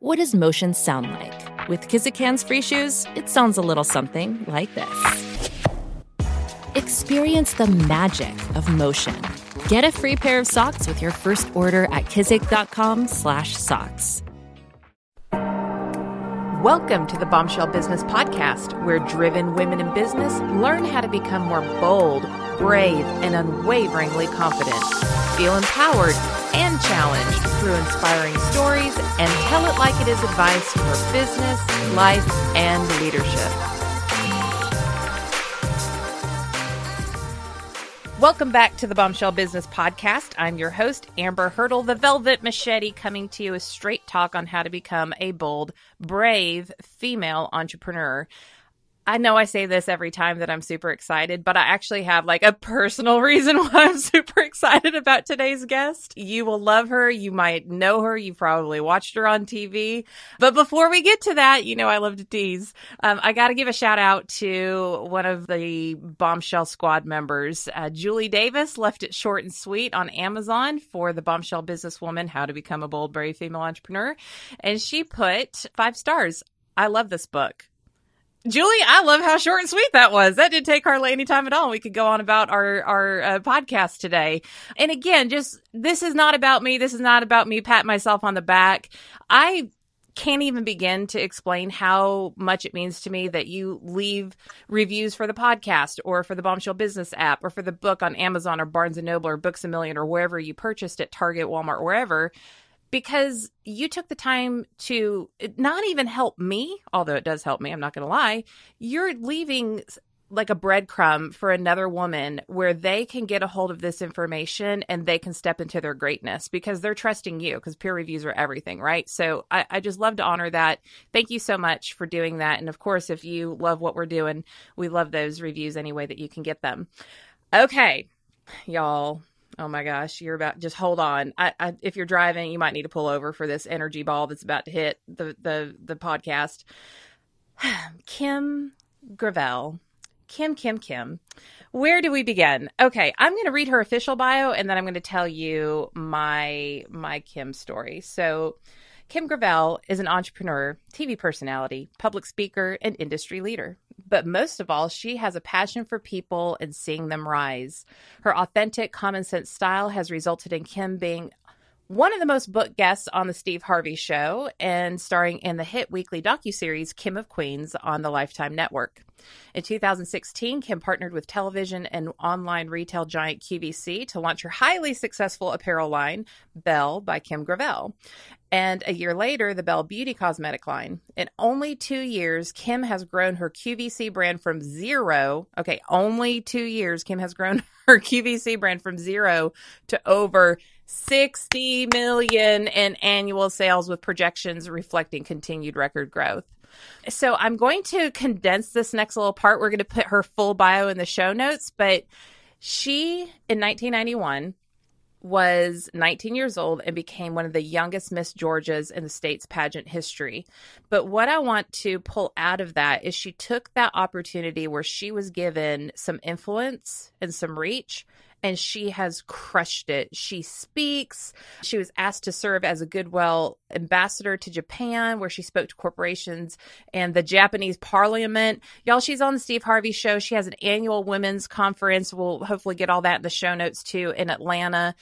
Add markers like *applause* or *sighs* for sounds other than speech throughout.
What does motion sound like? With Kizik hands-free shoes, it sounds a little something like this. Experience the magic of motion. Get a free pair of socks with your first order at kizik.com/socks. Welcome to the Bombshell Business Podcast, where driven women in business learn how to become more bold, brave, and unwaveringly confident. Feel empowered and challenged through inspiring stories and tell it like it is advice for business, life, and leadership. Welcome back to the Bombshell Business Podcast. I'm your host, Amber Hurdle, the Velvet Machete, coming to you with straight talk on how to become a bold, brave female entrepreneur. I know I say this every time that I'm super excited, but I actually have like a personal *laughs* reason why I'm super excited about today's guest. You will love her. You might know her. You probably watched her on TV. But before we get to that, you know, I love to tease. Um, I got to give a shout out to one of the Bombshell Squad members. Uh, Julie Davis left it short and sweet on Amazon for the Bombshell Businesswoman How to Become a Bold, Brave Female Entrepreneur. And she put five stars. I love this book. Julie, I love how short and sweet that was. That didn't take hardly any time at all. We could go on about our our uh, podcast today. And again, just this is not about me. This is not about me pat myself on the back. I can't even begin to explain how much it means to me that you leave reviews for the podcast or for the Bombshell Business app or for the book on Amazon or Barnes and Noble or Books a Million or wherever you purchased it, Target, Walmart, wherever because you took the time to not even help me, although it does help me, I'm not going to lie. You're leaving like a breadcrumb for another woman where they can get a hold of this information and they can step into their greatness because they're trusting you because peer reviews are everything, right? So I, I just love to honor that. Thank you so much for doing that. And of course, if you love what we're doing, we love those reviews any way that you can get them. Okay, y'all Oh my gosh, you're about just hold on. I, I, if you're driving, you might need to pull over for this energy ball that's about to hit the the the podcast. *sighs* Kim Gravel. Kim, Kim, Kim. Where do we begin? Okay, I'm going to read her official bio and then I'm going to tell you my my Kim story. So, Kim Gravel is an entrepreneur, TV personality, public speaker, and industry leader. But most of all, she has a passion for people and seeing them rise. Her authentic, common sense style has resulted in Kim being one of the most booked guests on the Steve Harvey show and starring in the hit weekly docuseries Kim of Queens on the Lifetime Network. In 2016, Kim partnered with television and online retail giant QVC to launch her highly successful apparel line, Belle by Kim Gravel. And a year later, the Belle Beauty cosmetic line. In only two years, Kim has grown her QVC brand from zero. Okay, only two years, Kim has grown *laughs* her QVC brand from zero to over 60 million in annual sales with projections reflecting continued record growth. So I'm going to condense this next little part. We're going to put her full bio in the show notes, but she in 1991 was 19 years old and became one of the youngest Miss Georgias in the state's pageant history. But what I want to pull out of that is she took that opportunity where she was given some influence and some reach and she has crushed it. She speaks. She was asked to serve as a Goodwill ambassador to Japan, where she spoke to corporations and the Japanese parliament. Y'all, she's on the Steve Harvey show. She has an annual women's conference. We'll hopefully get all that in the show notes too in Atlanta.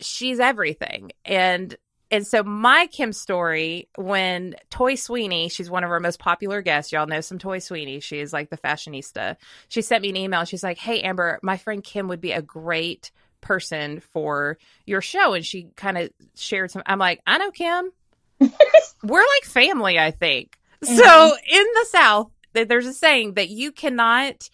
She's everything. And and so my Kim story, when Toi Sweeney, she's one of our most popular guests. Y'all know some Toi Sweeney. She is like the fashionista. She sent me an email. She's like, "Hey Amber, my friend Kim would be a great person for your show." And she kind of shared some. I'm like, I know Kim. *laughs* We're like family, I think. Mm-hmm. So in the South, there's a saying that you cannot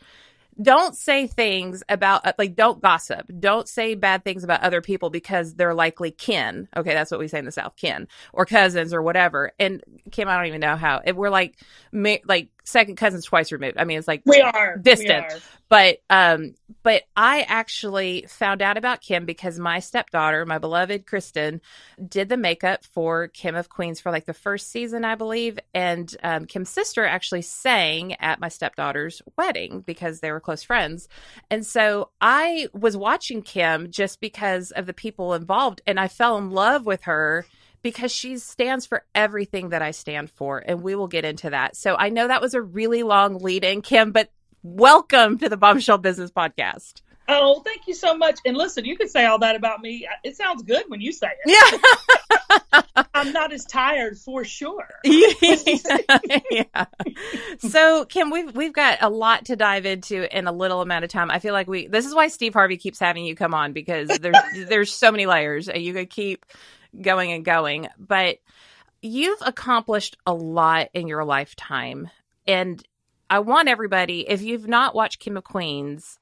don't say things about uh, like don't gossip. Don't say bad things about other people because they're likely kin. Okay that's what we say in the south kin or cousins or whatever. And kim i don't even know how. We're like like second cousins twice removed. I mean, it's like we are distant. We are. But um, but I actually found out about Kim because my stepdaughter, my beloved Kristen, did the makeup for Kim of Queens for like the first season, I believe. And um, Kim's sister actually sang at my stepdaughter's wedding because they were close friends. And so I was watching Kim just because of the people involved, and I fell in love with her because she stands for everything that I stand for, and we will get into that. So I know that was a really long lead in, Kim, but welcome to the Bombshell Business Podcast. Oh, thank you so much. And listen, you can say all that about me. It sounds good when you say it. Yeah. *laughs* I'm not as tired for sure. *laughs* yeah. So, Kim, we've we've got a lot to dive into in a little amount of time. I feel like we this is why Steve Harvey keeps having you come on because there's *laughs* there's so many layers. And you could keep going and going, but you've accomplished a lot in your lifetime. And I want everybody, if you've not watched Kim of Queens,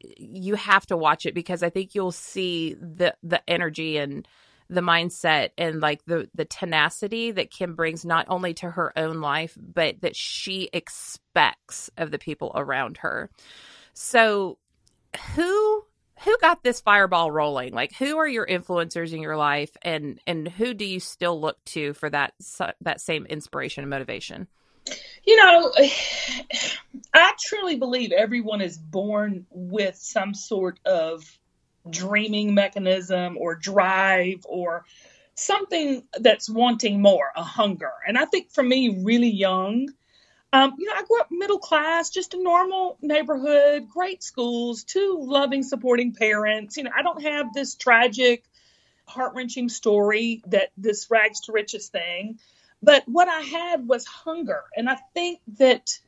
you have to watch it because I think you'll see the the energy and the mindset and like the the tenacity that Kim brings not only to her own life but that she expects of the people around her. So who who got this fireball rolling? Like who are your influencers in your life and and who do you still look to for that that same inspiration and motivation? You know, *sighs* I truly believe everyone is born with some sort of dreaming mechanism or drive or something that's wanting more, a hunger. And I think for me, really young, um, you know, I grew up middle class, just a normal neighborhood, great schools, two loving, supporting parents. You know, I don't have this tragic, heart wrenching story that this rags to riches thing. But what I had was hunger. And I think that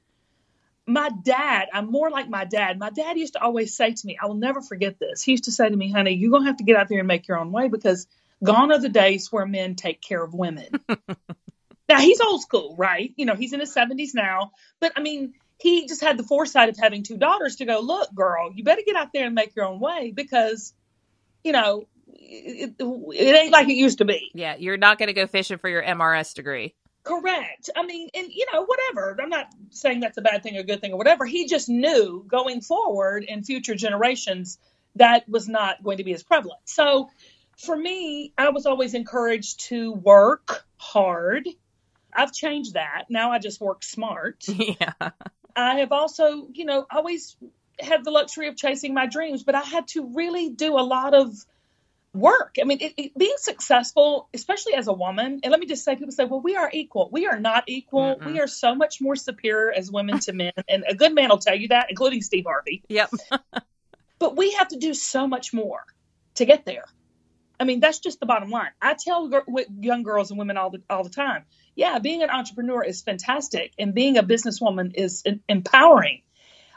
my dad, I'm more like my dad. My dad used to always say to me, I will never forget this. He used to say to me, honey, you're going to have to get out there and make your own way because gone are the days where men take care of women. *laughs* now, he's old school, right? You know, he's in his 70s now. But I mean, he just had the foresight of having two daughters to go, look, girl, you better get out there and make your own way because, you know, it, it ain't like it used to be. Yeah, you're not going to go fishing for your MRS degree. Correct. I mean, and you know, whatever. I'm not saying that's a bad thing or a good thing or whatever. He just knew going forward in future generations that was not going to be as prevalent. So for me, I was always encouraged to work hard. I've changed that. Now I just work smart. *laughs* Yeah. I have also, you know, always had the luxury of chasing my dreams, but I had to really do a lot of work. I mean, it, it, being successful, especially as a woman, and let me just say, people say, well, we are equal. We are not equal. Mm-mm. We are so much more superior as women to men. *laughs* And a good man will tell you that, including Steve Harvey. Yep. *laughs* but we have to do so much more to get there. I mean, that's just the bottom line. I tell young girls and women all the all the time, yeah, being an entrepreneur is fantastic, and being a businesswoman is empowering.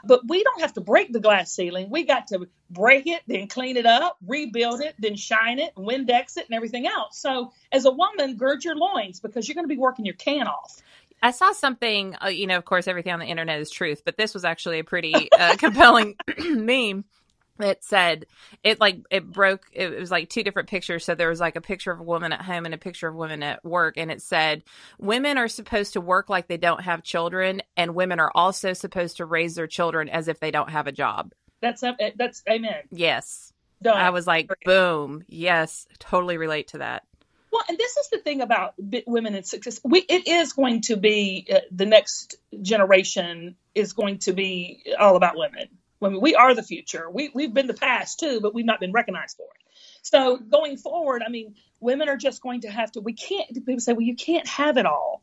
But we don't have to break the glass ceiling. We got to break it, then clean it up, rebuild it, then shine it, Windex it, and everything else. So, as a woman, gird your loins because you're going to be working your can off. I saw something, uh, you know, of course, everything on the internet is truth, but this was actually a pretty uh, *laughs* compelling *clears throat* meme it said it like it broke it was like two different pictures. So there was like a picture of a woman at home and a picture of women at work. And it said women are supposed to work like they don't have children and women are also supposed to raise their children as if they don't have a job. That's that's amen. Yes. Done. i was like boom. Yes totally relate to that. Well, and this is the thing about women in success. We, it is going to be uh, the next generation is going to be all about women women. We are the future. We, we've been the past too, but we've not been recognized for it. So going forward, I mean, women are just going to have to, we can't, people say, well, you can't have it all.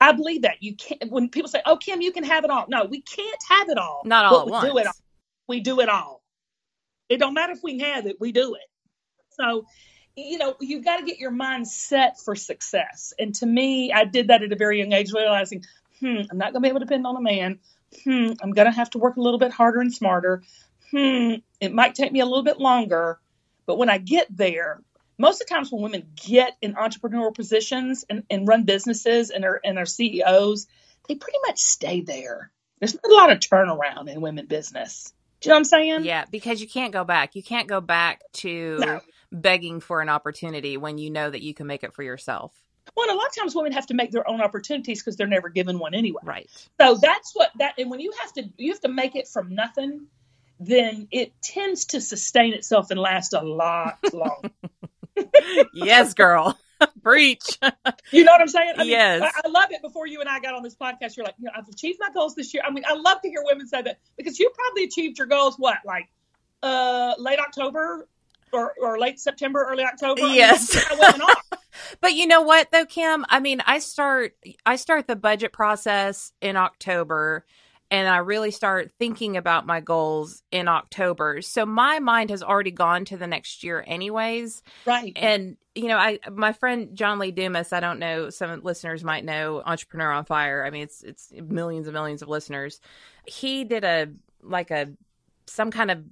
I believe that you can't, when people say, oh, Kim, you can have it all. No, we can't have it all. Not all at we once. Do it all. We do it all. It don't matter if we have it, we do it. So, you know, you've got to get your mind set for success. And to me, I did that at a very young age, realizing, hmm, I'm not going to be able to depend on a man hmm, I'm going to have to work a little bit harder and smarter. Hmm, it might take me a little bit longer. But when I get there, most of the times when women get in entrepreneurial positions and, and run businesses and are, and are CEOs, they pretty much stay there. There's not a lot of turnaround in women business. Do you know what I'm saying? Yeah, because you can't go back. You can't go back to no. begging for an opportunity when you know that you can make it for yourself. Well, a lot of times women have to make their own opportunities because they're never given one anyway. Right. So that's what that, and when you have to, you have to make it from nothing, then it tends to sustain itself and last a lot *laughs* longer. yes, girl. *laughs* Breach. you know what I'm saying? I mean, yes. I, I, love it. Before you and I got on this podcast, you're like, you know, I've achieved my goals this year. I mean, I love to hear women say that because you probably achieved your goals. What, like, uh, late October or, or late September, early October? Yes. I mean, but you know what though, Kim? I mean, I start I start the budget process in October and I really start thinking about my goals in October. So my mind has already gone to the next year anyways. Right. And you know, I my friend John Lee Dumas, I don't know, some listeners might know Entrepreneur on Fire. I mean, it's it's millions and millions of listeners. He did a like a some kind of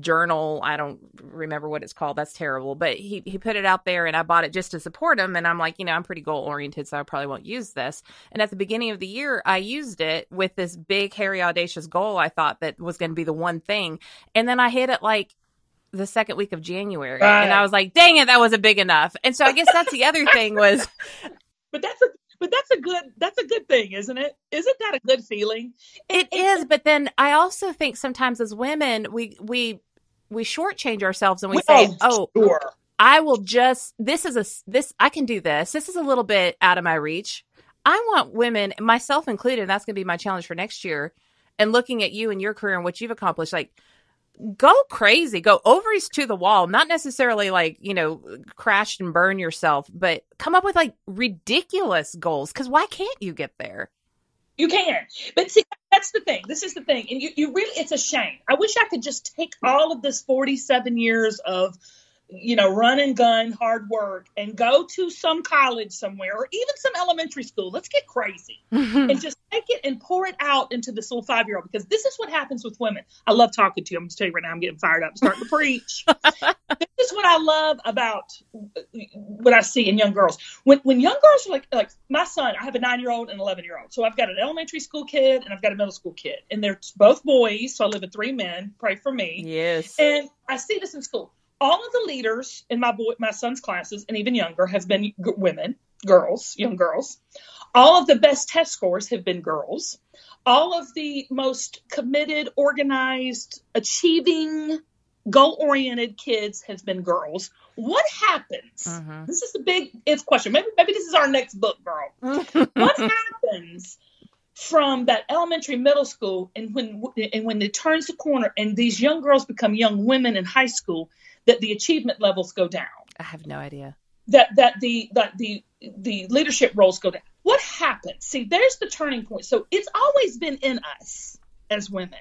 journal. I don't remember what it's called. That's terrible. But he he put it out there and I bought it just to support him and I'm like, you know, I'm pretty goal oriented so I probably won't use this. And at the beginning of the year I used it with this big hairy audacious goal I thought that was going to be the one thing. And then I hit it like the second week of January Right. and I was like, dang it, that wasn't big enough. And so I guess that's the other thing was *laughs* But that's a but that's a good that's a good thing, isn't it? Isn't that a good feeling? It is, but then I also think sometimes as women we we we shortchange ourselves and we say, "Oh, sure. I will just this is a this I can do this. This is a little bit out of my reach." I want women, myself included, and that's going to be my challenge for next year. And looking at you and your career and what you've accomplished, like go crazy, go ovaries to the wall. Not necessarily like you know crash and burn yourself, but come up with like ridiculous goals. Because why can't you get there? You can. But see, that's the thing. This is the thing. And you, you really, it's a shame. I wish I could just take all of this 47 years of, you know, run and gun, hard work, and go to some college somewhere or even some elementary school. Let's get crazy *laughs* and just take it and pour it out into this little five year old because this is what happens with women. I love talking to you. I'm just telling you right now, I'm getting fired up, starting to preach. *laughs* this is what I love about what I see in young girls. When when young girls are like like my son, I have a nine year old and an eleven year old. So I've got an elementary school kid and I've got a middle school kid, and they're both boys. So I live with three men. Pray for me. yes. And I see this in school. All of the leaders in my boy, my son's classes, and even younger, have been g- women, girls, young girls. All of the best test scores have been girls. All of the most committed, organized, achieving, goal-oriented kids have been girls. What happens? Mhm. This is a big if question. Maybe maybe this is our next book, girl *laughs* what happens from that elementary middle school and when and when it turns the corner and these young girls become young women in high school that the achievement levels go down. I have no idea. that that the that the the leadership roles go down. What happens see there's the turning point. So it's always been in us as women.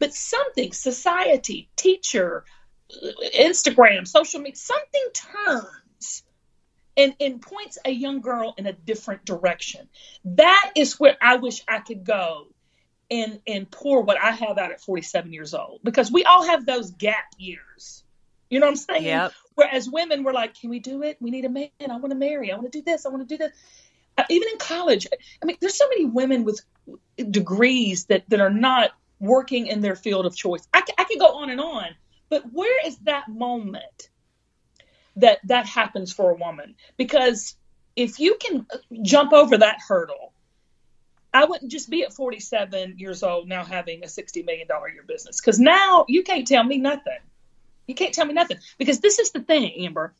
But something society teacher instagram social media something turns and, and points a young girl in a different direction. That is where i wish i could go and and pour what i have out at 47 years old because we all have those gap years you know what i'm saying Yep. Whereas women were like, "Can we do it? We need a man. I want to marry. I want to do this. I want to do this." Uh, even in college, I mean, there's so many women with degrees that that are not working in their field of choice. I could go on and on, but where is that moment that that happens for a woman? Because if you can uh, jump over that hurdle, I wouldn't just be at 47 years old now having a $60 million a year business. Because now you can't tell me nothing. You can't tell me nothing. Because this is the thing, Amber.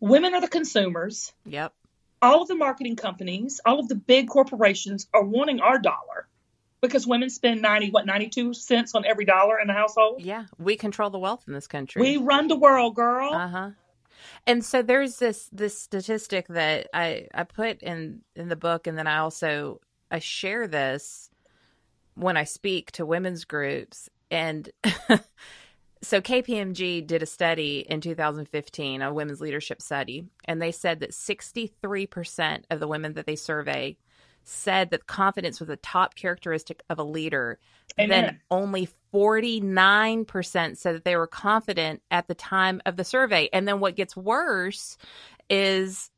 Women are the consumers. Yep. All of the marketing companies, all of the big corporations are wanting our dollar because women spend 90, what, 92 cents on every dollar in the household? Yeah. We control the wealth in this country. We run the world, girl. Uh huh. And so there's this this statistic that I I put in in the book, and then I also I share this when I speak to women's groups, and *laughs* so KPMG did a study in 2015, a women's leadership study, and they said that 63% of the women that they survey said that confidence was a top characteristic of a leader. And then only 49% said that they were confident at the time of the survey. And then what gets worse is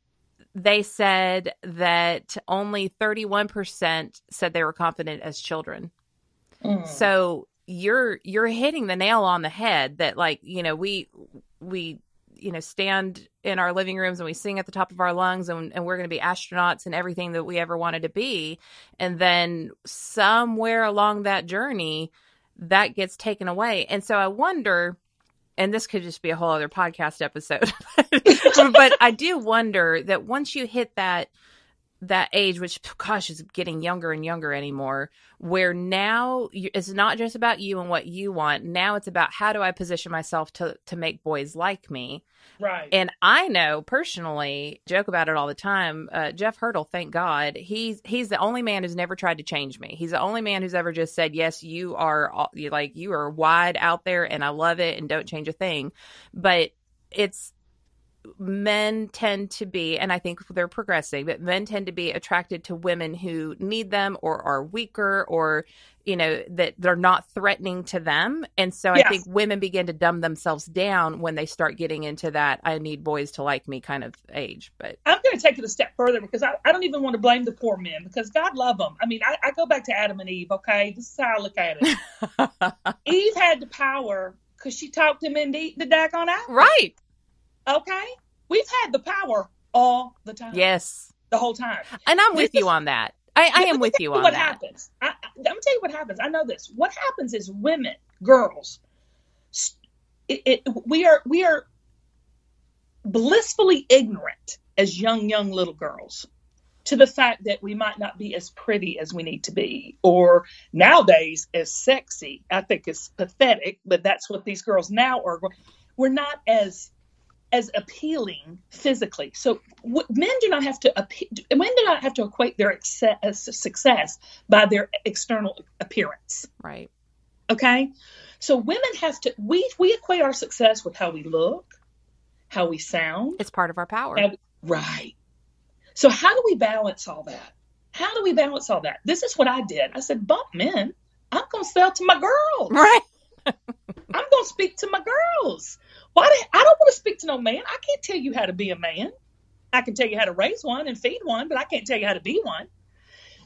they said that only 31% said they were confident as children. Mm. So you're you're hitting the nail on the head that like, you know, we we you know stand in our living rooms and we sing at the top of our lungs and, and we're going to be astronauts and everything that we ever wanted to be. And then somewhere along that journey that gets taken away. And so i wonder and this could just be a whole other podcast episode *laughs* but i do wonder that once you hit that that age, which gosh is getting younger and younger anymore, where now it's not just about you and what you want. Now it's about how do I position myself to to make boys like me. Right. And I know personally, joke about it all the time. Uh, Jeff Hurdle, thank God, he's he's the only man who's never tried to change me. He's the only man who's ever just said, "Yes, you are like you are wide out there, and I love it, and don't change a thing." But it's men tend to be, and I think they're progressing, but men tend to be attracted to women who need them or are weaker or, you know, that they're not threatening to them. And so yes. I think women begin to dumb themselves down when they start getting into that I need boys to like me kind of age. But I'm going to take it a step further because I, I don't even want to blame the poor men because God love them. I mean, I, I go back to Adam and Eve, okay? This is how I look at it. *laughs* Eve had the power because she talked him into eating the daggone apple. Right. Okay? We've had the power all the time. Yes. The whole time. And I'm with you on that. I, I am with you on what that. happens. I, I'm gonna tell you what happens. I know this. What happens is women, girls, it, it, we are we are blissfully ignorant as young young little girls to the fact that we might not be as pretty as we need to be, or nowadays as sexy. I think it's pathetic, but that's what these girls now are. We're not as as appealing physically. So w- men do not have to men do not have to equate their uh, success by their external appearance. Right. Okay. So women have to we we equate our success with how we look, how we sound. It's part of our power. We, right. So how do we balance all that? How do we balance all that? This is what I did. I said, bump men. I'm gonna sell to my girls. Right. *laughs* I'm gonna speak to my girls. Why? Do, I don't want to speak to no man. I can't tell you how to be a man. I can tell you how to raise one and feed one, but I can't tell you how to be one.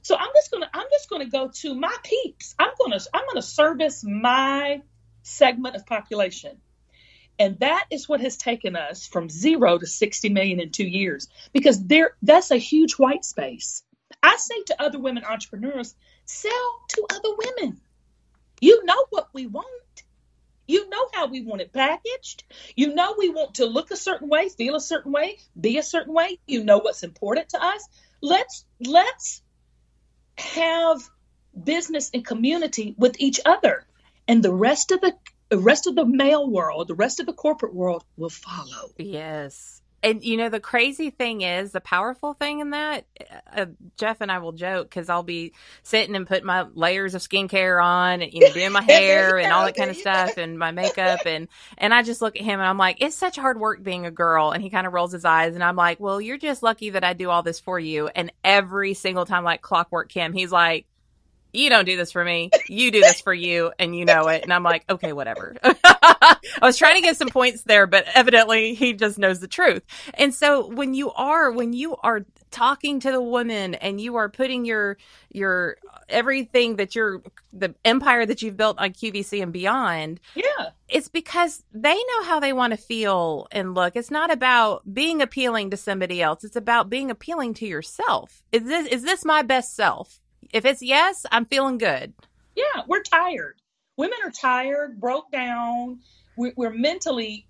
So I'm just gonna I'm just gonna go to my peeps. I'm gonna I'm gonna service my segment of population. And that is what has taken us from zero to 60 million in two years because there that's a huge white space. I say to other women entrepreneurs, sell to other women. You know what we want. You know how we want it packaged. You know we want to look a certain way, feel a certain way, be a certain way. You know what's important to us. Let's let's have business and community with each other. And the rest of the the rest of the male world, the rest of the corporate world will follow. Yes. And you know the crazy thing is the powerful thing in that uh, Jeff and I will joke because I'll be sitting and putting my layers of skincare on, and, you know, doing my *laughs* hair and all that kind of stuff, and my makeup, and and I just look at him and I'm like, it's such hard work being a girl, and he kind of rolls his eyes, and I'm like, well, you're just lucky that I do all this for you, and every single time, like clockwork, Kim, he's like, you don't do this for me. You do this for you, and you know it. And I'm like, okay, whatever. *laughs* I was trying to get some points there, but evidently he just knows the truth. And so when you are, when you are talking to the woman and you are putting your, your, everything that you're, the empire that you've built on QVC and beyond. Yeah. It's because they know how they want to feel and look. It's not about being appealing to somebody else. It's about being appealing to yourself. Is this, is this my best self? If it's yes, I'm feeling good. Yeah, we're tired. Women are tired, broke down. We're, we're mentally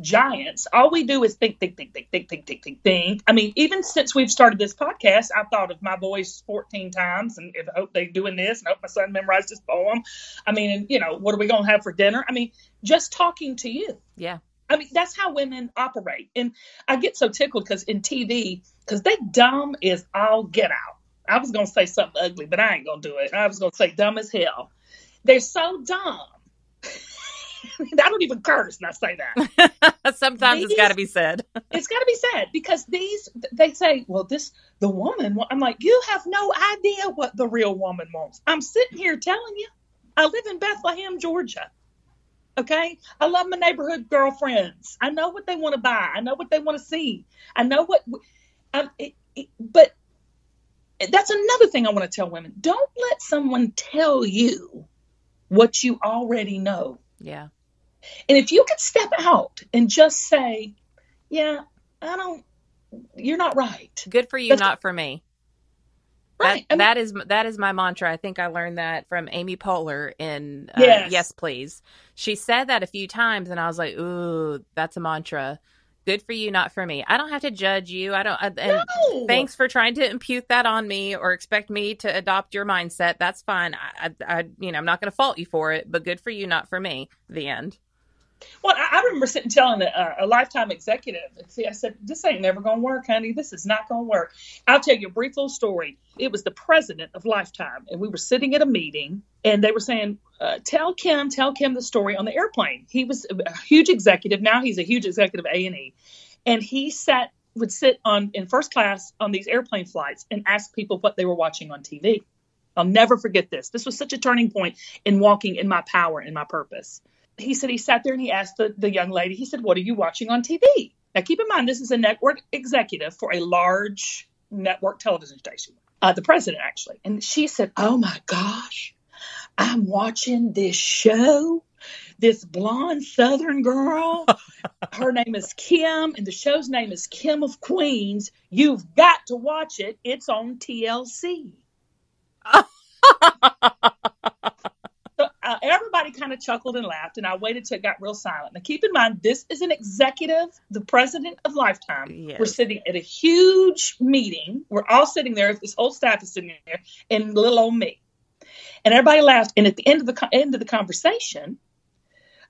giants. All we do is think, think, think, think, think, think, think, think, think. I mean, even since we've started this podcast, I've thought of my voice 14 times and if, oh, I hope they're doing this and I hope my son memorized this poem. I mean, and, you know, what are we going to have for dinner? I mean, just talking to you. Yeah. I mean, that's how women operate. And I get so tickled because in TV, because they dumb is all get out. I was gonna say something ugly, but I ain't gonna do it. I was gonna say dumb as hell. They're so dumb. *laughs* I don't even curse and I say that. *laughs* Sometimes these, *laughs* it's got to be said. it's got to be said because these they say, well, this the woman. I'm like, you have no idea what the real woman wants. I'm sitting here telling you. I live in Bethlehem, Georgia. Okay, I love my neighborhood girlfriends. I know what they want to buy. I know what they want to see. I know what. Um, it, it, but that's another thing I want to tell women. Don't let someone tell you what you already know. Yeah. And if you could step out and just say, yeah, I don't, you're not right. Good for you, That's, not for me. Right. That, I mean, that is that is my mantra. I think I learned that from Amy Poehler in uh, yes. yes, please. She said that a few times, and I was like, "Ooh, that's a mantra." Good for you, not for me. I don't have to judge you. I don't. And No. thanks for trying to impute that on me or expect me to adopt your mindset. That's fine. I, I, I you know, I'm not going to fault you for it, but good for you, not for me. The end. Well, I, I remember sitting telling a, a lifetime executive, see, I said, this ain't never to work, honey. This is not to work. I'll tell you a brief little story. It was the president of Lifetime, and we were sitting at a meeting, and they were saying, uh, tell Kim, tell Kim the story on the airplane. He was a huge executive. Now he's a huge executive A&E. And he sat, would sit on in first class on these airplane flights and ask people what they were watching on TV. I'll never forget this. This was such a turning point in walking in my power and my purpose he said he sat there and he asked the, the young lady, he said, What are you watching on TV? Now, keep in mind, this is a network executive for a large network television station, uh, the president, actually. And she said, Oh my gosh, I'm watching this show. This blonde Southern girl, *laughs* her name is Kim, and the show's name is Kim of Queens. You've got to watch it. It's on TLC. So uh, everybody kind of chuckled and laughed, and I waited till it got real silent. Now, keep in mind, this is an executive, the president of Lifetime. Yes. We're sitting at a huge meeting. We're all sitting there. This whole staff is sitting there, and little old me. And everybody laughed. And at the end of the end of the conversation,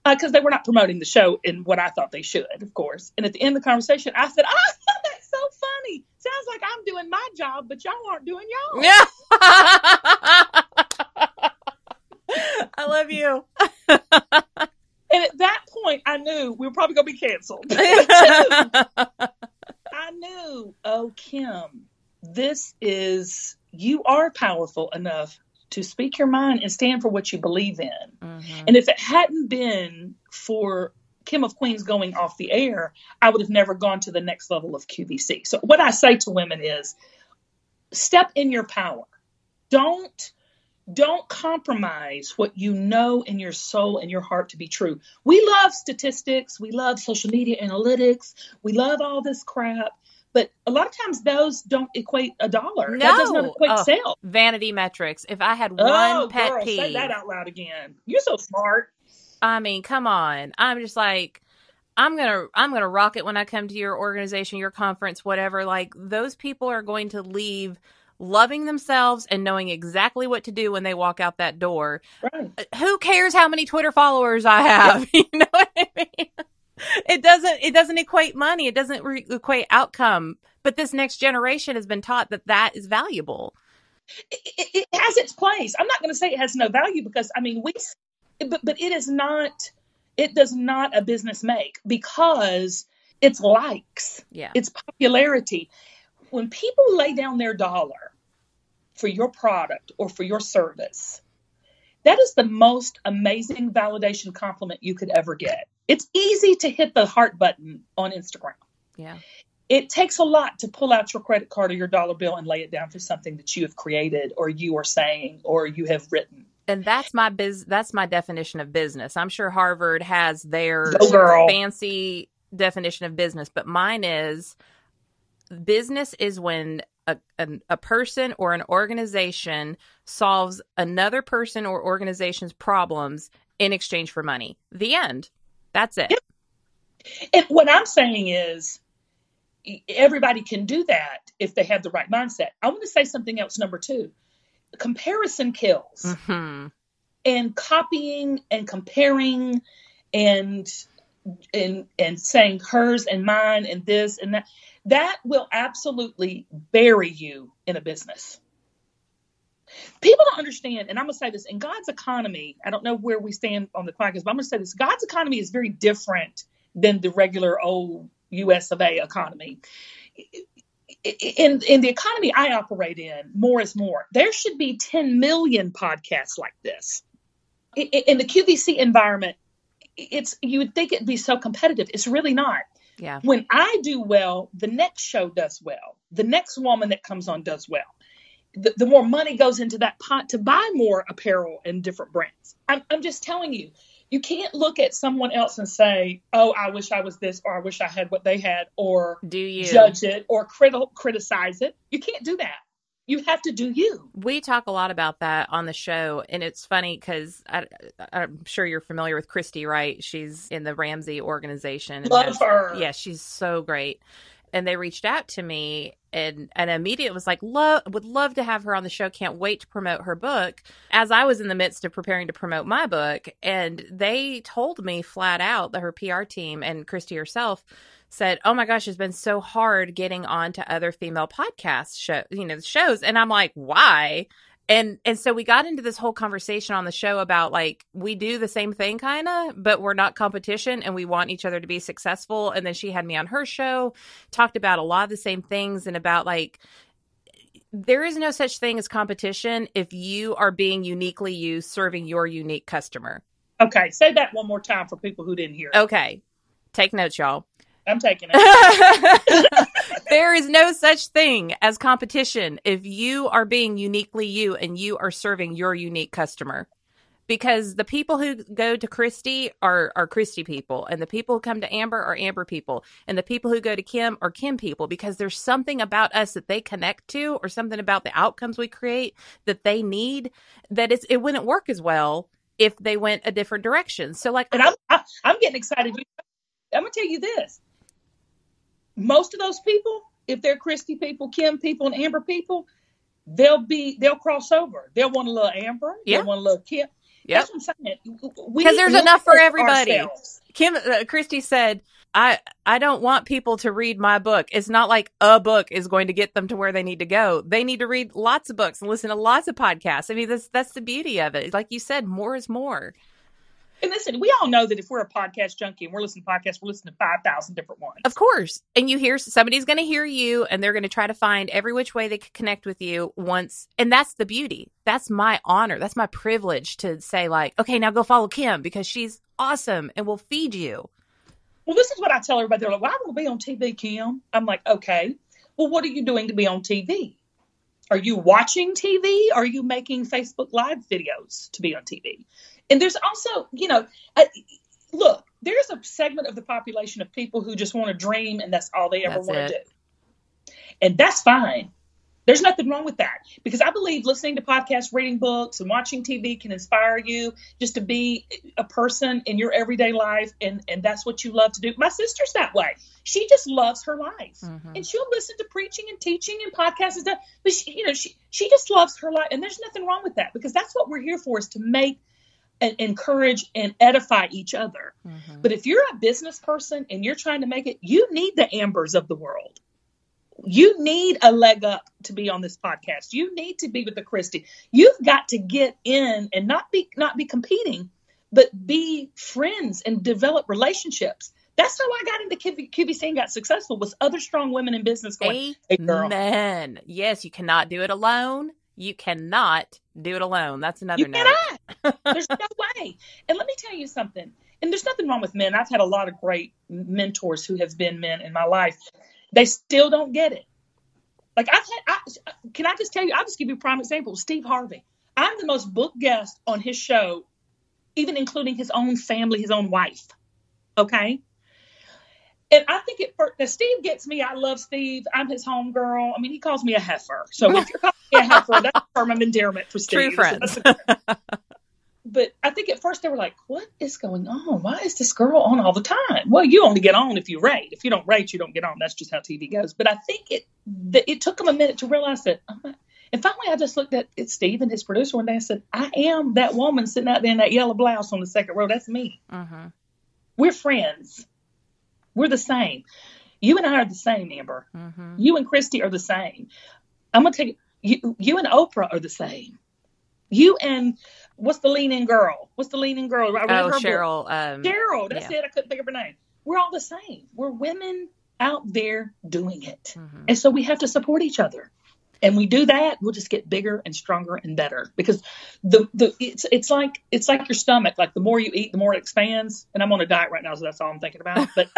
because they were not promoting the show in what I thought they should, of course. And at the end of the conversation, I said, "Ah, *laughs* that's so funny. Sounds like I'm doing my job, but y'all aren't doing y'all." Yeah. *laughs* I love you. *laughs* And at that point, I knew we were probably going to be canceled. *laughs* I knew, oh, Kim, this is, you are powerful enough to speak your mind and stand for what you believe in. Mhm. And if it hadn't been for Kim of Queens going off the air, I would have never gone to the next level of QVC. So, what I say to women is step in your power. Don't don't compromise what you know in your soul and your heart to be true. We love statistics, we love social media analytics, we love all this crap, but a lot of times those don't equate a dollar. that does not No. equate Oh, sales. Vanity metrics. If I had one Oh, pet girl, peeve, say that out loud again. You're so smart. I mean, come on. I'm just like I'm going to I'm going to rock it when I come to your organization, your conference, whatever. Like those people are going to leave loving themselves and knowing exactly what to do when they walk out that door. Right. Uh, who cares how many Twitter followers I have? *laughs* you know what I mean? It doesn't it doesn't equate money. It doesn't re- equate outcome. But this next generation has been taught that that is valuable. it, it it has its place. I'm not going to say it has no value because I mean we, but but it is not. It does not a business make because it's likes, Yeah. it's popularity. When people lay down their dollar for your product or for your service, that is the most amazing validation compliment you could ever get. It's easy to hit the heart button on Instagram. Yeah. It takes a lot to pull out your credit card or your dollar bill and lay it down for something that you have created or you are saying or you have written. and that's my biz that's my definition of business i'm sure harvard has their fancy definition of business but mine is business is when a, a, a person or an organization solves another person or organization's problems in exchange for money the end that's it And what I'm saying is everybody can do that if they have the right mindset. I want to say something else, number two. Comparison kills. hmm and copying and comparing and and and saying hers and mine and this and that that will absolutely bury you in a business people don't understand and i'm going to say this in god's economy i don't know where we stand on the podcast but i'm going to say this god's economy is very different than the regular old us of a economy in in the economy I operate in, more is more. There should be 10 million podcasts like this. In the QVC environment, it's you would think it'd be so competitive. It's really not. Yeah When I do well, the next show does well. The next woman that comes on does well. The, the more money goes into that pot to buy more apparel and different brands. I'm, I'm just telling you, you can't look at someone else and say, "Oh, I wish I was this," or "I wish I had what they had," or do you judge it or crit- criticize it. You can't do that. You have to do you. We talk a lot about that on the show, and it's funny because I'm sure you're familiar with Christy, right? She's in the Ramsey organization. Love has, her. Yeah, she's so great. And they reached out to me, and and immediate was like, love would love to have her on the show. Can't wait to promote her book. As I was in the midst of preparing to promote my book, and they told me flat out that her PR team and Christy herself said, "Oh my gosh, it's been so hard getting on to other female podcast show, you know, shows." And I'm like, "Why?" And and so we got into this whole conversation on the show about like we do the same thing kind of, but we're not competition and we want each other to be successful. And then she had me on her show, talked about a lot of the same things and about like there is no such thing as competition if you are being uniquely you serving your unique customer. Okay, say that one more time for people who didn't hear. It. Okay. Take notes, y'all. I'm taking it. *laughs* there is no such thing as competition if you are being uniquely you and you are serving your unique customer. Because the people who go to Christy are are Christy people, and the people who come to Amber are Amber people, and the people who go to Kim are Kim people. Because there's something about us that they connect to, or something about the outcomes we create that they need. That it's it wouldn't work as well if they went a different direction. So, like, and I'm I'm getting excited. I'm gonna tell you this most of those people, if they're Christy people, Kim people, and Amber people, they'll be they'll cross over. They'll want a little Amber. Yeah. They'll want a little Kim. Yeah, That's what I'm saying. Because there's enough for everybody. Ourselves. Kim uh, Christy said, "I I don't want people to read my book. It's not like a book is going to get them to where they need to go. They need to read lots of books and listen to lots of podcasts. I mean, that's that's the beauty of it. Like you said, more is more." And listen, we all know that if we're a podcast junkie and we're listening to podcasts, we're listening to 5,000 different ones. Of course. And you hear somebody's going to hear you and they're going to try to find every which way they could connect with you once. And that's the beauty. That's my honor. That's my privilege to say, like, okay, now go follow Kim because she's awesome and will feed you. Well, this is what I tell everybody. They're like, well, I want to be on TV, Kim. I'm like, okay. Well, what are you doing to be on TV? Are you watching TV? Are you making Facebook Live videos to be on TV? And there's also, you know, I, look, there's a segment of the population of people who just want to dream and that's all they ever want to do. And that's fine. There's nothing wrong with that because I believe listening to podcasts, reading books, and watching TV can inspire you just to be a person in your everyday life, and and that's what you love to do. My sister's that way. She just loves her life, mm-hmm. and she'll listen to preaching and teaching and podcasts and stuff. But she, you know, she she just loves her life, and there's nothing wrong with that because that's what we're here for is to make and encourage and edify each other. Mm-hmm. But if you're a business person and you're trying to make it, you need the ambers of the world. You need a leg up to be on this podcast. You need to be with the Christy. You've got to get in and not be not be competing, but be friends and develop relationships. That's how I got into QVC and got successful was other strong women in business going, hey, girl. Man, yes, you cannot do it alone. You cannot do it alone. That's another you note. cannot. *laughs* There's no way. And let me tell you something. And there's nothing wrong with men. I've had a lot of great mentors who have been men in my life. They still don't get it. Like I've had. I, can I just tell you? I'll just give you a prime example. Steve Harvey. I'm the most booked guest on his show, even including his own family, his own wife. Okay. And I think it now Steve gets me. I love Steve. I'm his home girl. I mean, he calls me a heifer. So if you're calling me a heifer, that's a term of endearment for Steve. True friends. but I think at first they were like, "What is going on? Why is this girl on all the time?" Well, you only get on if you rate. If you don't rate, you don't get on. That's just how TV goes. But I think it it took them a minute to realize that. And finally, I just looked at, at Steve and his producer one day. and said, "I am that woman sitting out there in that yellow blouse on the second row. That's me. Uh-huh. We're friends." We're the same. You and I are the same, Amber. Mm-hmm. You and Christy are the same. I'm gonna take you. You and Oprah are the same. You and what's the leaning girl? What's the leaning girl? I oh, Sheryl. Um, Sheryl. That's yeah. it. I couldn't think of her name. We're all the same. We're women out there doing it, mm-hmm. and so we have to support each other and we do that, we'll just get bigger and stronger and better because the the it's it's like it's like your stomach. Like the more you eat, the more it expands. And I'm on a diet right now, so that's all I'm thinking about. But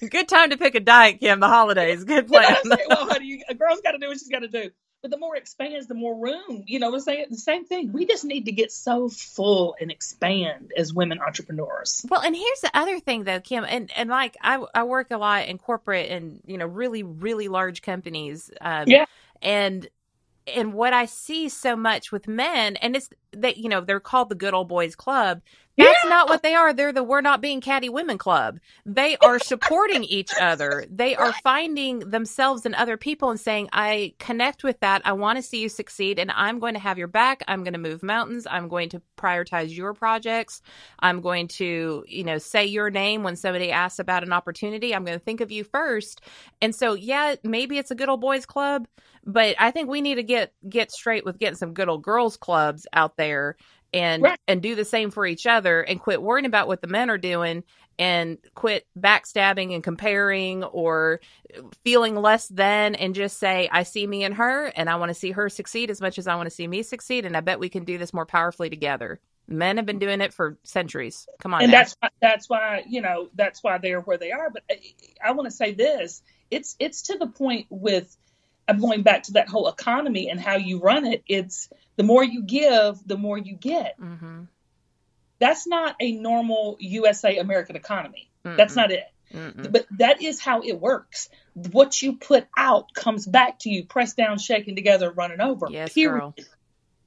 *laughs* good time to pick a diet, Kim. The holidays, good *laughs* plan. well, honey, you, a girl's got to do what she's got to do. But the more it expands, the more room. You know, the same the same thing. We just need to get so full and expand as women entrepreneurs. Well, and here's the other thing though, Kim, and and like I I work a lot in corporate and you know really really large companies. Um, Yeah. And and what I see so much with men, and it's that you know they're called the good old boys club. That's Yeah. not what they are. They're the we're not being catty women club. They are supporting each other. They are finding themselves and other people and saying, I connect with that. I want to see you succeed and I'm going to have your back. I'm going to move mountains. I'm going to prioritize your projects. I'm going to, you know, say your name when somebody asks about an opportunity. I'm going to think of you first. And so, yeah, maybe it's a good old boys club, but I think we need to get get straight with getting some good old girls clubs out there and Right. and do the same for each other and quit worrying about what the men are doing and quit backstabbing and comparing or feeling less than and just say I see me and her and I want to see her succeed as much as I want to see me succeed and I bet we can do this more powerfully together. Men have been doing it for centuries. Come on and now. that's why, that's why you know that's why they're where they are. But uh, I, I want to say this: it's it's to the point with I'm going back to that whole economy and how you run it. It's the more you give, the more you get. Mm-hmm. That's not a normal USA American economy. That's not it. Mm-mm. But that is how it works. What you put out comes back to you, pressed down, shaken together, running over. Yes, period. girl.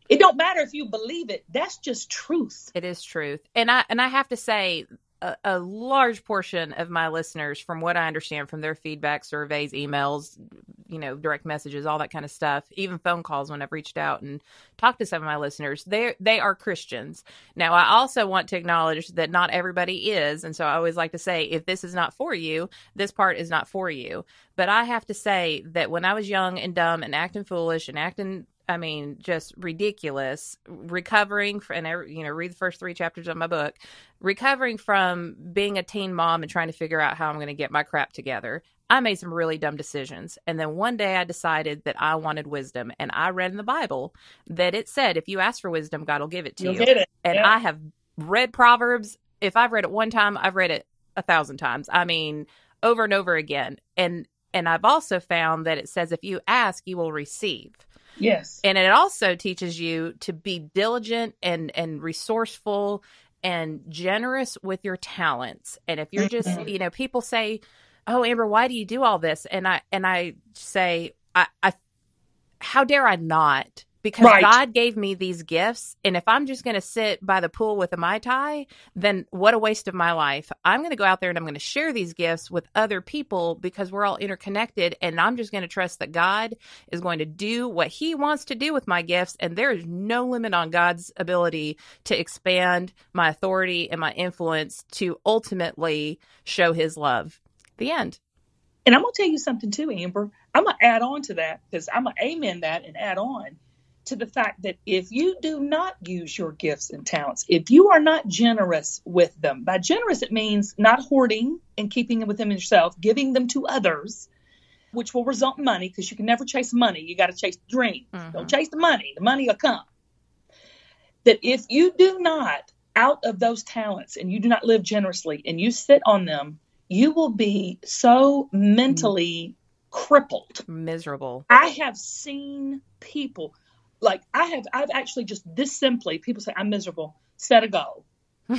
It don't matter if you believe it. That's just truth. It is truth, and I and I have to say, a, a large portion of my listeners, from what I understand from their feedback, surveys, emails, you know, direct messages, all that kind of stuff, even phone calls when I've reached out and talked to some of my listeners, they they are Christians. Now, I also want to acknowledge that not everybody is, and so I always like to say, if this is not for you, this part is not for you. But I have to say that when I was young and dumb and acting foolish and acting I mean, just ridiculous. Recovering from, and I, you know, read the first three chapters of my book. Recovering from being a teen mom and trying to figure out how I'm going to get my crap together. I made some really dumb decisions. And then one day I decided that I wanted wisdom. And I read in the Bible that it said, if you ask for wisdom, God will give it to You'll you. it. And Yeah. I have read Proverbs. If I've read it one time, I've read it a thousand times. I mean, over and over again. And and I've also found that it says if you ask, you will receive Yes. and it also teaches you to be diligent and and resourceful and generous with your talents and if you're just Mhm. you know people say oh amber why do you do all this and i and i say i i how dare i not because Right. god gave me these gifts and if i'm just going to sit by the pool with a mai tai then what a waste of my life i'm going to go out there and i'm going to share these gifts with other people because we're all interconnected and i'm just going to trust that god is going to do what he wants to do with my gifts and there is no limit on god's ability to expand my authority and my influence to ultimately show his love the end And I'm gonna tell you something too, Amber. I'm gonna add on to that because I'm gonna amen that and add on to the fact that if you do not use your gifts and talents, if you are not generous with them, by generous it means not hoarding and keeping them within yourself, giving them to others, which will result in money because you can never chase money. You got to chase the dream. Mhm. Don't chase the money. The money will come. That if you do not out of those talents and you do not live generously and you sit on them, you will be so mentally crippled. miserable I have seen people like I have I've actually just this simply people say I'm miserable. Set a goal.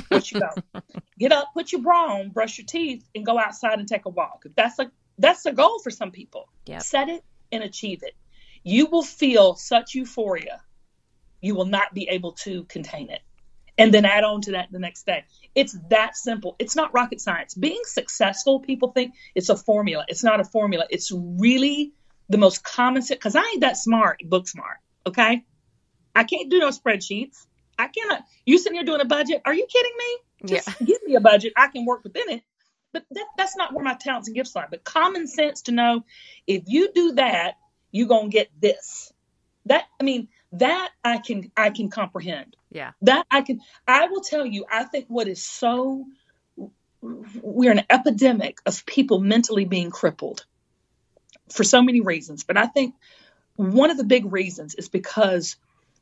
What you go. *laughs* Get up, put your bra on, brush your teeth, and go outside and take a walk. That's a that's a goal for some people. Yep. Set it and achieve it. You will feel such euphoria. You will not be able to contain it. And then add on to that the next day. It's that simple. It's not rocket science. Being successful, people think it's a formula. It's not a formula. It's really the most common sense because I ain't that smart, book smart. Okay. I can't do no spreadsheets. I cannot. You sitting here doing a budget? Are you kidding me? Just give me a budget. I can work within it. But that, that's not where my talents and gifts lie. But common sense to know if you do that, you're gonna get this. That I mean, that I can I can comprehend. yeah That I can I will tell you, I think what is so we're an epidemic of people mentally being crippled for so many reasons. But I think one of the big reasons is because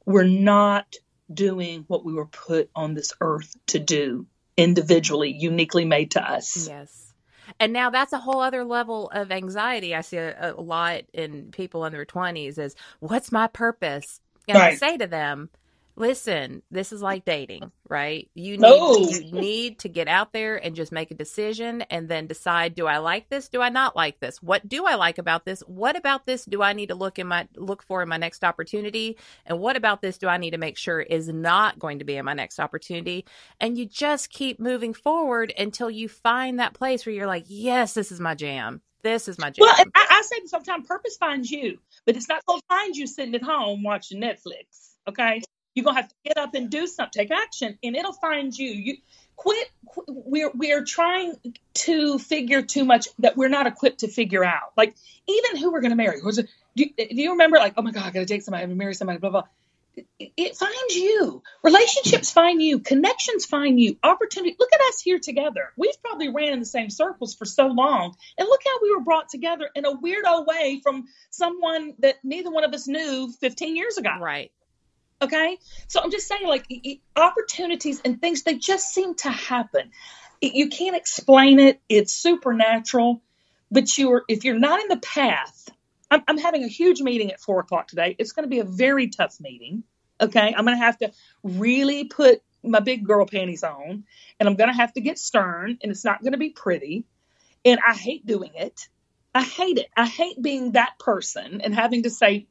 we're not doing what we were put on this earth to do individually, uniquely made to us. Yes. And now that's a whole other level of anxiety. I see a, a lot in people in their 20s is what's my purpose? And right. I say to them, listen, this is like dating, right? You need no. you need to get out there and just make a decision and then decide do I like this? Do I not like this? What do I like about this? What about this do I need to look in my look for in my next opportunity? And what about this do I need to make sure is not going to be in my next opportunity? And you just keep moving forward until you find that place where you're like, "Yes, this is my jam." This is my jam. Well, I, I say sometimes purpose finds you, but it's not going to find you sitting at home watching Netflix. Okay. You're gonna have to get up and do something, take action, and it'll find you. You quit. we're we're trying to figure too much that we're not equipped to figure out. Like even who we're gonna marry. Do, you, do you remember? Like oh my god, I gotta date somebody, I'm gonna marry somebody, blah blah. It finds you. Relationships find you. Connections find you. Opportunity. Look at us here together. We've probably ran in the same circles for so long, and look how we were brought together in a weirdo way from someone that neither one of us knew 15 years ago. Right. Okay. So I'm just saying, like, opportunities and things, they just seem to happen. You can't explain it, it's supernatural. But you're, if you're not in the path, I'm, I'm having a huge meeting at four o'clock today. It's going to be a very tough meeting. Okay. I'm going to have to really put my big girl panties on and I'm going to have to get stern and it's not going to be pretty. And I hate doing it. I hate it. I hate being that person and having to say,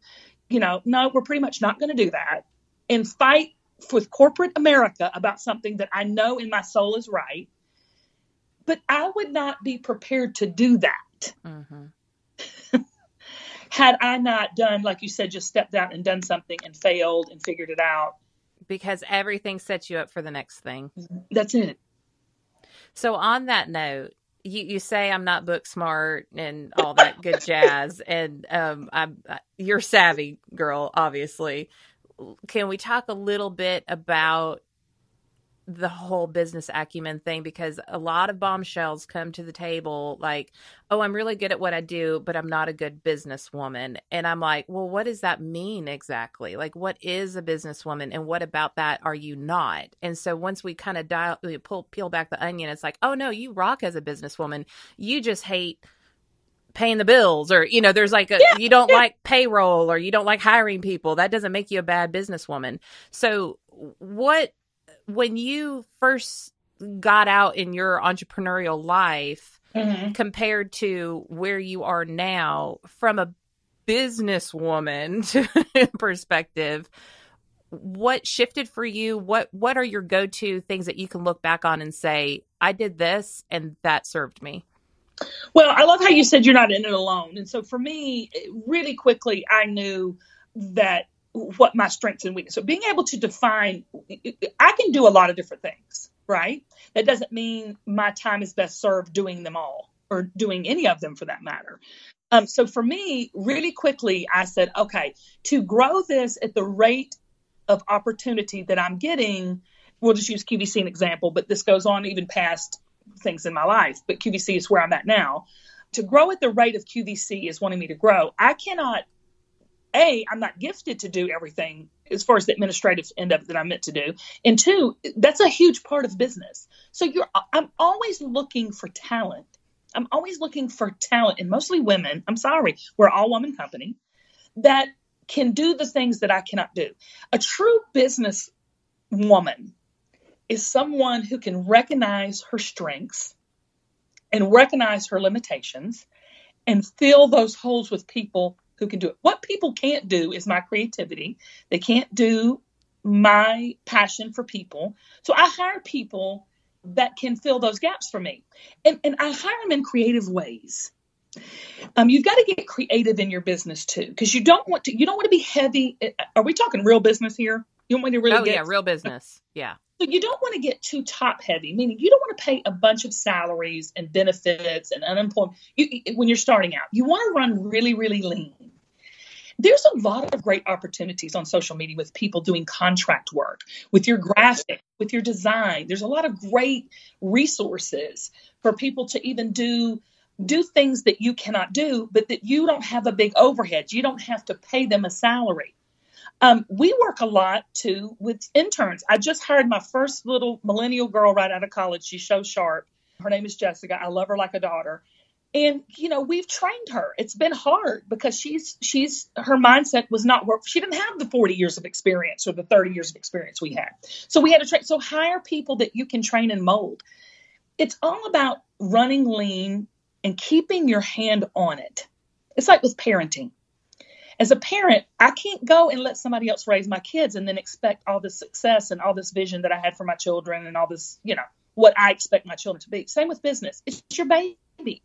you know, no, we're pretty much not going to do that and fight with corporate America about something that I know in my soul is right. But I would not be prepared to do that. Mm-hmm. *laughs* Had I not done, like you said, just stepped out and done something and failed and figured it out. Because everything sets you up for the next thing. That's it. So, on that note, you, you say I'm not book smart and all that good jazz, and um, I'm you're savvy, girl, obviously can we talk a little bit about the whole business acumen thing because a lot of bombshells come to the table like, oh, I'm really good at what I do, but I'm not a good businesswoman. And I'm like, well, what does that mean exactly? Like, what is a businesswoman and what about that are you not? And so once we kind of dial, we pull, peel back the onion, it's like, oh, no, you rock as a businesswoman. You just hate paying the bills or you know there's like a, yeah, you don't yeah. like payroll or you don't like hiring people that doesn't make you a bad businesswoman so what when you first got out in your entrepreneurial life mm-hmm. compared to where you are now from a businesswoman *laughs* perspective what shifted for you what what are your go-to things that you can look back on and say i did this and that served me well, I love how you said you're not in it alone. And so for me, really quickly, I knew that what my strengths and weaknesses. So being able to define, I can do a lot of different things, right? That doesn't mean my time is best served doing them all or doing any of them for that matter. Um, so for me, really quickly, I said, okay, to grow this at the rate of opportunity that I'm getting, we'll just use QVC an example, but this goes on even past things in my life, but QVC is where I'm at now. To grow at the rate of QVC is wanting me to grow. I cannot, A, I'm not gifted to do everything as far as the administrative end of it that I'm meant to do. And two, that's a huge part of business. So you're, I'm always looking for talent. I'm always looking for talent, and mostly women. I'm sorry, we're all woman company that can do the things that I cannot do. A true business woman is someone who can recognize her strengths and recognize her limitations and fill those holes with people who can do it. What people can't do is my creativity. They can't do my passion for people. So I hire people that can fill those gaps for me. And, and I hire them in creative ways. Um, you've got to get creative in your business too, because you don't want to. You don't want to be heavy. Are we talking real business here? You want me to really? Oh get, yeah, real business. Yeah. So you don't want to get too top heavy, meaning you don't want to pay a bunch of salaries and benefits and unemployment you, when you're starting out. You want to run really, really lean. There's a lot of great opportunities on social media with people doing contract work, with your graphic, with your design. There's a lot of great resources for people to even do do things that you cannot do, but that you don't have a big overhead. You don't have to pay them a salary. Um, we work a lot too with interns. I just hired my first little millennial girl right out of college. She's so sharp. Her name is Jessica. I love her like a daughter. And you know, we've trained her. It's been hard because she's she's her mindset was not work. She didn't have the 40 years of experience or the 30 years of experience we had. So we had to train. So hire people that you can train and mold. It's all about running lean and keeping your hand on it. It's like with parenting. As a parent, I can't go and let somebody else raise my kids and then expect all this success and all this vision that I had for my children and all this, you know, what I expect my children to be. Same with business. It's your baby.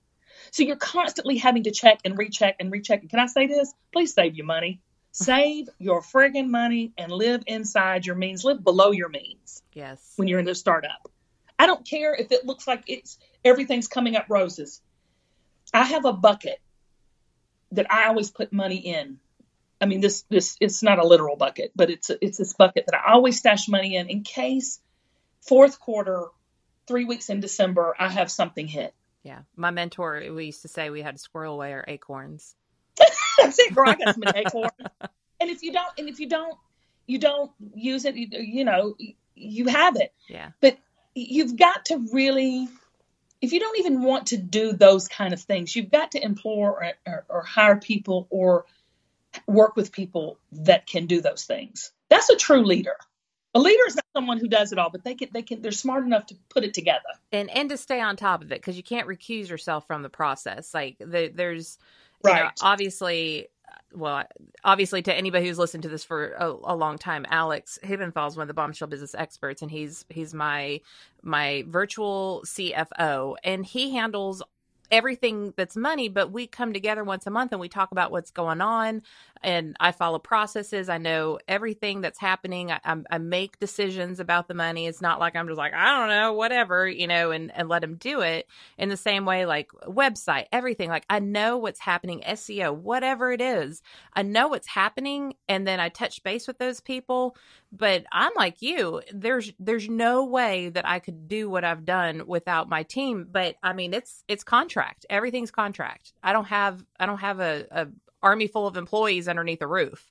So you're constantly having to check and recheck and recheck. And can I say this? Please save your money. Save your friggin' money and live inside your means. Live below your means. Yes. When you're in the startup. I don't care if it looks like it's everything's coming up roses. I have a bucket that I always put money in. I mean, this this it's not a literal bucket, but it's it's this bucket that I always stash money in in case fourth quarter, three weeks in December, I have something hit. Yeah. My mentor, we used to say we had to squirrel away our acorns. *laughs* That's it, girl. I got some acorns. and if you don't, and if you don't, you don't use it. You, you know, you have it. Yeah. But you've got to really, if you don't even want to do those kind of things, you've got to implore or, or, or hire people or work with people that can do those things. That's a true leader. A leader is not someone who does it all, but they can they can they're smart enough to put it together and and to stay on top of it because you can't recuse yourself from the process. Like the, there's right. Know, obviously, well, obviously to anybody who's listened to this for a, a long time, Alex Hibbenthal is one of the bombshell business experts, and he's he's my my virtual CFO, and he handles everything that's money, but we come together once a month and we talk about what's going on. And I follow processes. I know everything that's happening. I, I, I, make decisions about the money. It's not like I'm just like, I don't know, whatever, you know, and, and let them do it in the same way, like website, everything. Like I know what's happening, SEO, whatever it is. I know what's happening. And then I touch base with those people. But I'm like you, there's, there's no way that I could do what I've done without my team. But I mean, it's, it's contract. Everything's contract. I don't have, I don't have a, a army full of employees underneath the roof.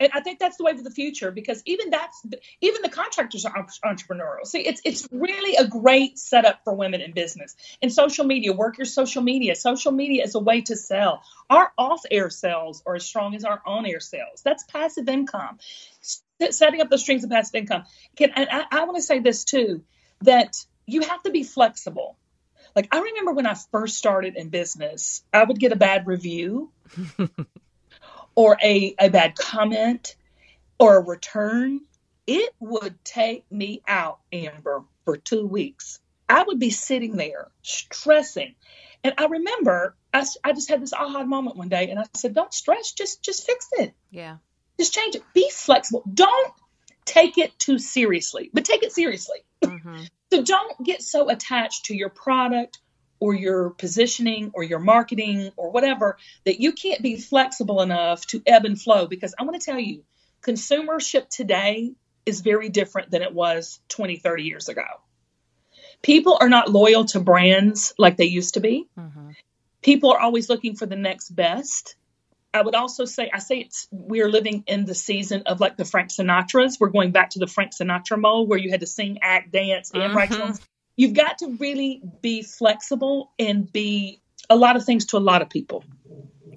And I think that's the way of the future because even that's even the contractors are entrepreneurial. See, it's it's really a great setup for women in business. And social media, work your social media. Social media is a way to sell. Our off-air sales are as strong as our on-air sales. That's passive income. Setting up those streams of passive income. Can and I, I want to say this too that you have to be flexible. Like I remember when I first started in business, I would get a bad review *laughs* or a, a bad comment or a return. It would take me out, Amber, for two weeks. I would be sitting there stressing. And I remember I, I just had this aha moment one day and I said, don't stress, just just fix it. Yeah. Just change it. Be flexible. Don't take it too seriously, but take it seriously. Mm-hmm. *laughs* So don't get so attached to your product or your positioning or your marketing or whatever that you can't be flexible enough to ebb and flow. Because I want to tell you, consumership today is very different than it was 20, 30 years ago. People are not loyal to brands like they used to be. Mm-hmm. People are always looking for the next best. I would also say, I say it's we're living in the season of like the Frank Sinatras. We're going back to the Frank Sinatra mode where you had to sing, act, dance, and mm-hmm. write songs. You've got to really be flexible and be a lot of things to a lot of people.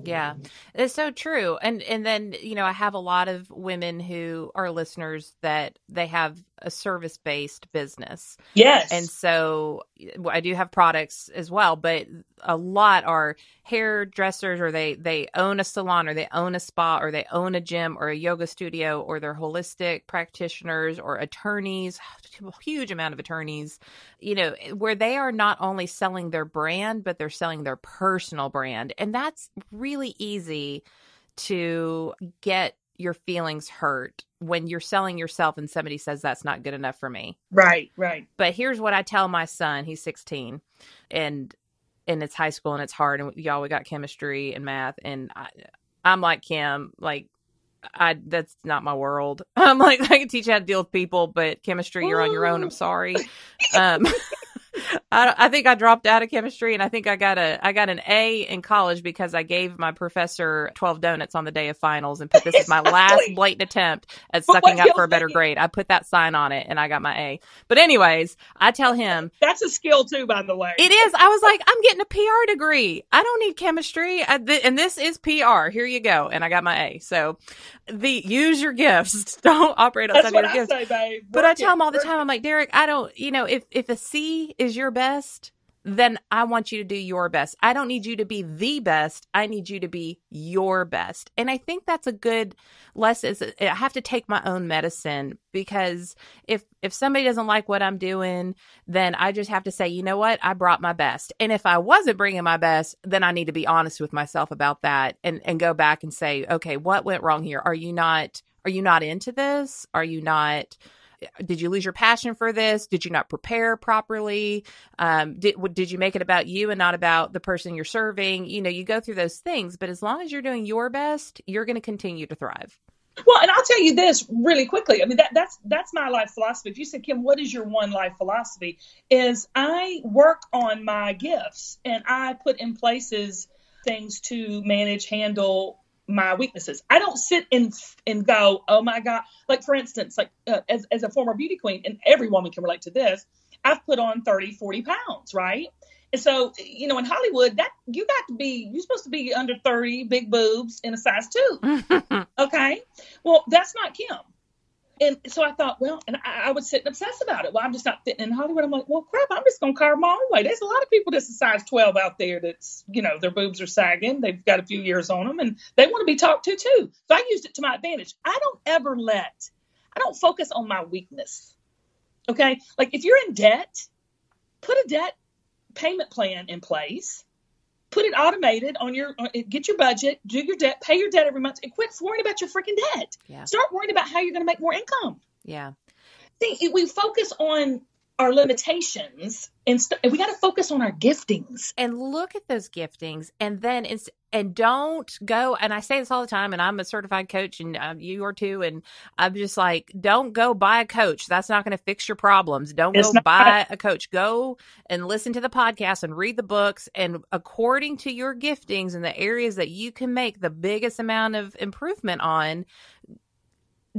Yeah, it's so true. And and then you know I have a lot of women who are listeners that they have a service based business. Yes. And so I do have products as well, but a lot are hairdressers or they they own a salon or they own a spa or they own a gym or a yoga studio or they're holistic practitioners or attorneys, *sighs* huge amount of attorneys, you know, eh, where they are not only selling their brand but they're selling their personal brand. And that's really easy to get your feelings hurt when you're selling yourself and somebody says that's not good enough for me. Right, right. But here's what I tell my son, he's 16 and and it's high school and it's hard and y'all we got chemistry and math and I I'm like Kim, like I that's not my world. *laughs* I'm like I can teach you how to deal with people, but chemistry you're on your own. I'm sorry. Um *laughs* I, I think I dropped out of chemistry, and I think I got a I got an A in college because I gave my professor twelve donuts on the day of finals and put this as my *laughs* last blatant attempt at sucking up for a better grade. I put that sign on it, and I got my A. But anyways, I tell him that's a skill too, by the way. It is. I was like, I'm getting a PR degree. I don't need chemistry, I, th- and this is PR. Here you go, and I got my A. So, the use your gifts. *laughs* Don't operate outside your gifts. Say, but I tell him all the time. I'm like, Derek, I don't. You know, if if a C is your best, then I want you to do your best. I don't need you to be the best. I need you to be your best. And I think that's a good lesson. I have to take my own medicine because if if somebody doesn't like what I'm doing, then I just have to say, you know what? I brought my best. And if I wasn't bringing my best, then I need to be honest with myself about that and and go back and say, okay, what went wrong here? Are you not are you not into this? Are you not did you lose your passion for this? Did you not prepare properly? Um, did did you make it about you and not about the person you're serving? You know, you go through those things, but as long as you're doing your best, you're going to continue to thrive. Well, and I'll tell you this really quickly. I mean, that, that's that's my life philosophy. If you said, Kim, what is your one life philosophy? Is I work on my gifts and I put in places things to manage, handle, my weaknesses. I don't sit and and go, oh my god. Like for instance, like uh, as as a former beauty queen, and every woman can relate to this. I've put on 30, 40 pounds, right? And so, you know, in Hollywood, that you got to be, you're supposed to be under 30, big boobs, in a size two. *laughs* okay. Well, that's not Kim. And so I thought, well, and I, I, would sit and obsess about it. Well, I'm just not fitting in Hollywood. I'm like, well, crap, I'm just going to carve my own way. There's a lot of people that's a size 12 out there that's, you know, their boobs are sagging. They've got a few years on them and they want to be talked to too. So I used it to my advantage. I don't ever let, I don't focus on my weakness. Okay. Like if you're in debt, put a debt payment plan in place put it automated on your uh, get your budget, do your debt, pay your debt every month, and quit worrying about your freaking debt. Yeah. Start worrying about how you're going to make more income. Yeah. See, we focus on our limitations and, st- and we got to focus on our giftings. And look at those giftings and then it's and don't go and i say this all the time and i'm a certified coach and uh, you are too and i'm just like don't go buy a coach. That's not going to fix your problems. Don't it's go buy a coach. Go and listen to the podcast and read the books and according to your giftings and the areas that you can make the biggest amount of improvement on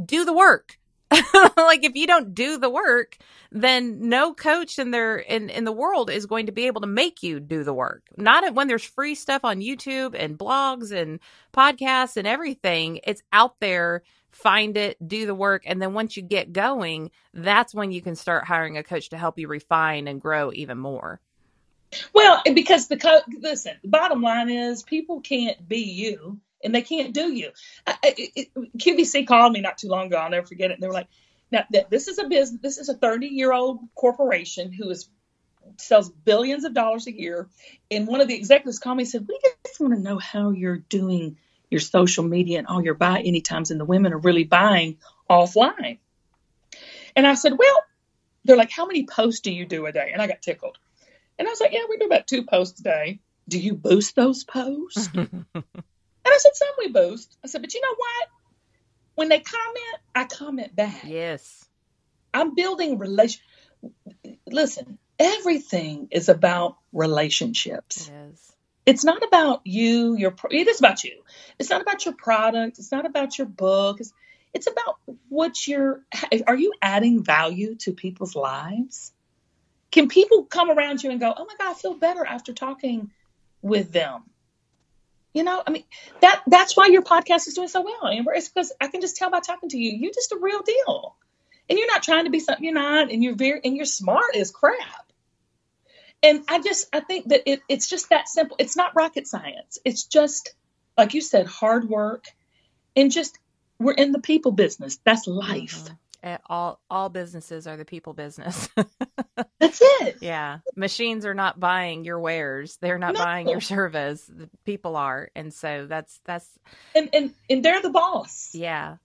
do the work *laughs* like if you don't do the work, then no coach in there in, in the world is going to be able to make you do the work. Not when there's free stuff on YouTube and blogs and podcasts and everything. It's out there. Find it, do the work, and then once you get going, that's when you can start hiring a coach to help you refine and grow even more. Well, because the listen, the bottom line is people can't be you and they can't do you. I, it, QVC called me not too long ago. I'll never forget it. And they were like, "Now this is a business. This is a 30 year old corporation who is sells billions of dollars a year." And one of the executives called me and said, "We just want to know how you're doing your social media and all your buy any times, and the women are really buying offline." And I said, "Well." They're like, how many posts do you do a day? And I got tickled. And I was like, yeah, we do about two posts a day. Do you boost those posts? *laughs* And I said, some we boost. I said, but you know what? When they comment, I comment back. Yes. I'm building relation. Listen, everything is about relationships. Yes. It's not about you. Your it is about you. It's not about your product. It's not about your book. It's, it's about what you're. Are you adding value to people's lives? Can people come around you and go, "Oh my God, I feel better after talking with them"? You know, I mean that that's why your podcast is doing so well, Amber. It's because I can just tell by talking to you, you're just a real deal, and you're not trying to be something you're not, and you're very and you're smart as crap. And I just I think that it, it's just that simple. It's not rocket science. It's just like you said, hard work, and just we're in the people business. That's life. Mm-hmm Eh, all all businesses are the people business. *laughs* That's it. Yeah. Machines are not buying your wares. They're not no. buying your service. The people are. And so that's that's and, and and they're the boss. Yeah.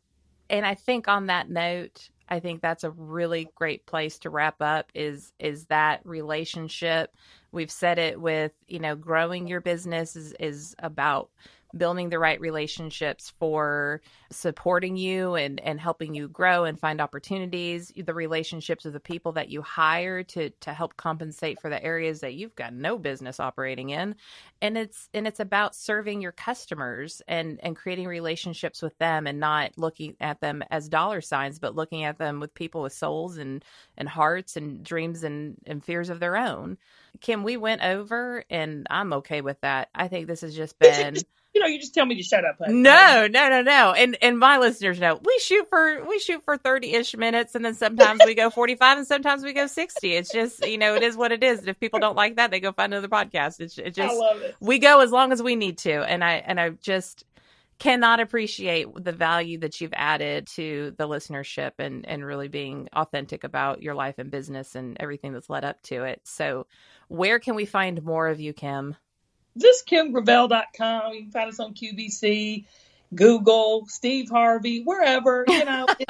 And I think on that note, I think that's a really great place to wrap up is is that relationship. We've said it with, you know, growing your business is is about building the right relationships for supporting you and, and helping you grow and find opportunities, the relationships of the people that you hire to to help compensate for the areas that you've got no business operating in. And it's and it's about serving your customers and and creating relationships with them and not looking at them as dollar signs, but looking at them with people with souls and and hearts and dreams and, and fears of their own. Kim, we went over and I'm okay with that. I think this has just been you know, you just tell me to shut up. Honey. No, um, no, no, no. And and my listeners know we shoot for we shoot for thirty ish minutes, and then sometimes we go forty five, and sometimes we go sixty. It's just you know it is what it is. And if people don't like that, they go find another podcast. It's it just it. we go as long as we need to, and I and I just cannot appreciate the value that you've added to the listenership and and really being authentic about your life and business and everything that's led up to it. So, where can we find more of you, Kim? Just kimgravel.com. You can find us on QVC, Google, Steve Harvey, wherever. You know, *laughs* it,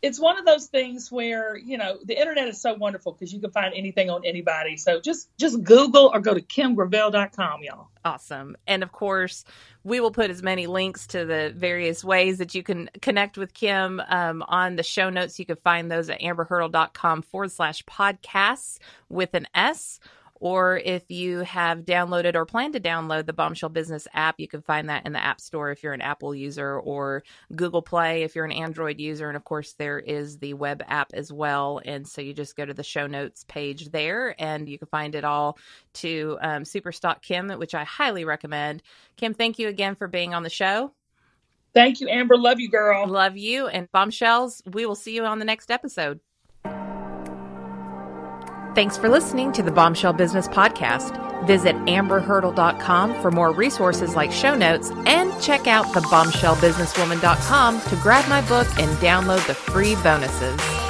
it's one of those things where you know the internet is so wonderful because you can find anything on anybody. So just just Google or go to kimgravel.com, y'all. Awesome. And of course, we will put as many links to the various ways that you can connect with Kim um, on the show notes. You can find those at amberhurdle.com forward slash podcasts with an S or if you have downloaded or plan to download the Bombshell Business app, you can find that in the App Store if you're an Apple user or Google Play if you're an Android user. And of course, there is the web app as well. And so you just go to the show notes page there and you can find it all to um, Superstock Kim, which I highly recommend. Kim, thank you again for being on the show. Thank you, Amber. Love you, girl. Love you. And Bombshells, we will see you on the next episode. Thanks for listening to the Bombshell Business Podcast. Visit amberhurdle.com for more resources like show notes and check out thebombshellbusinesswoman.com to grab my book and download the free bonuses.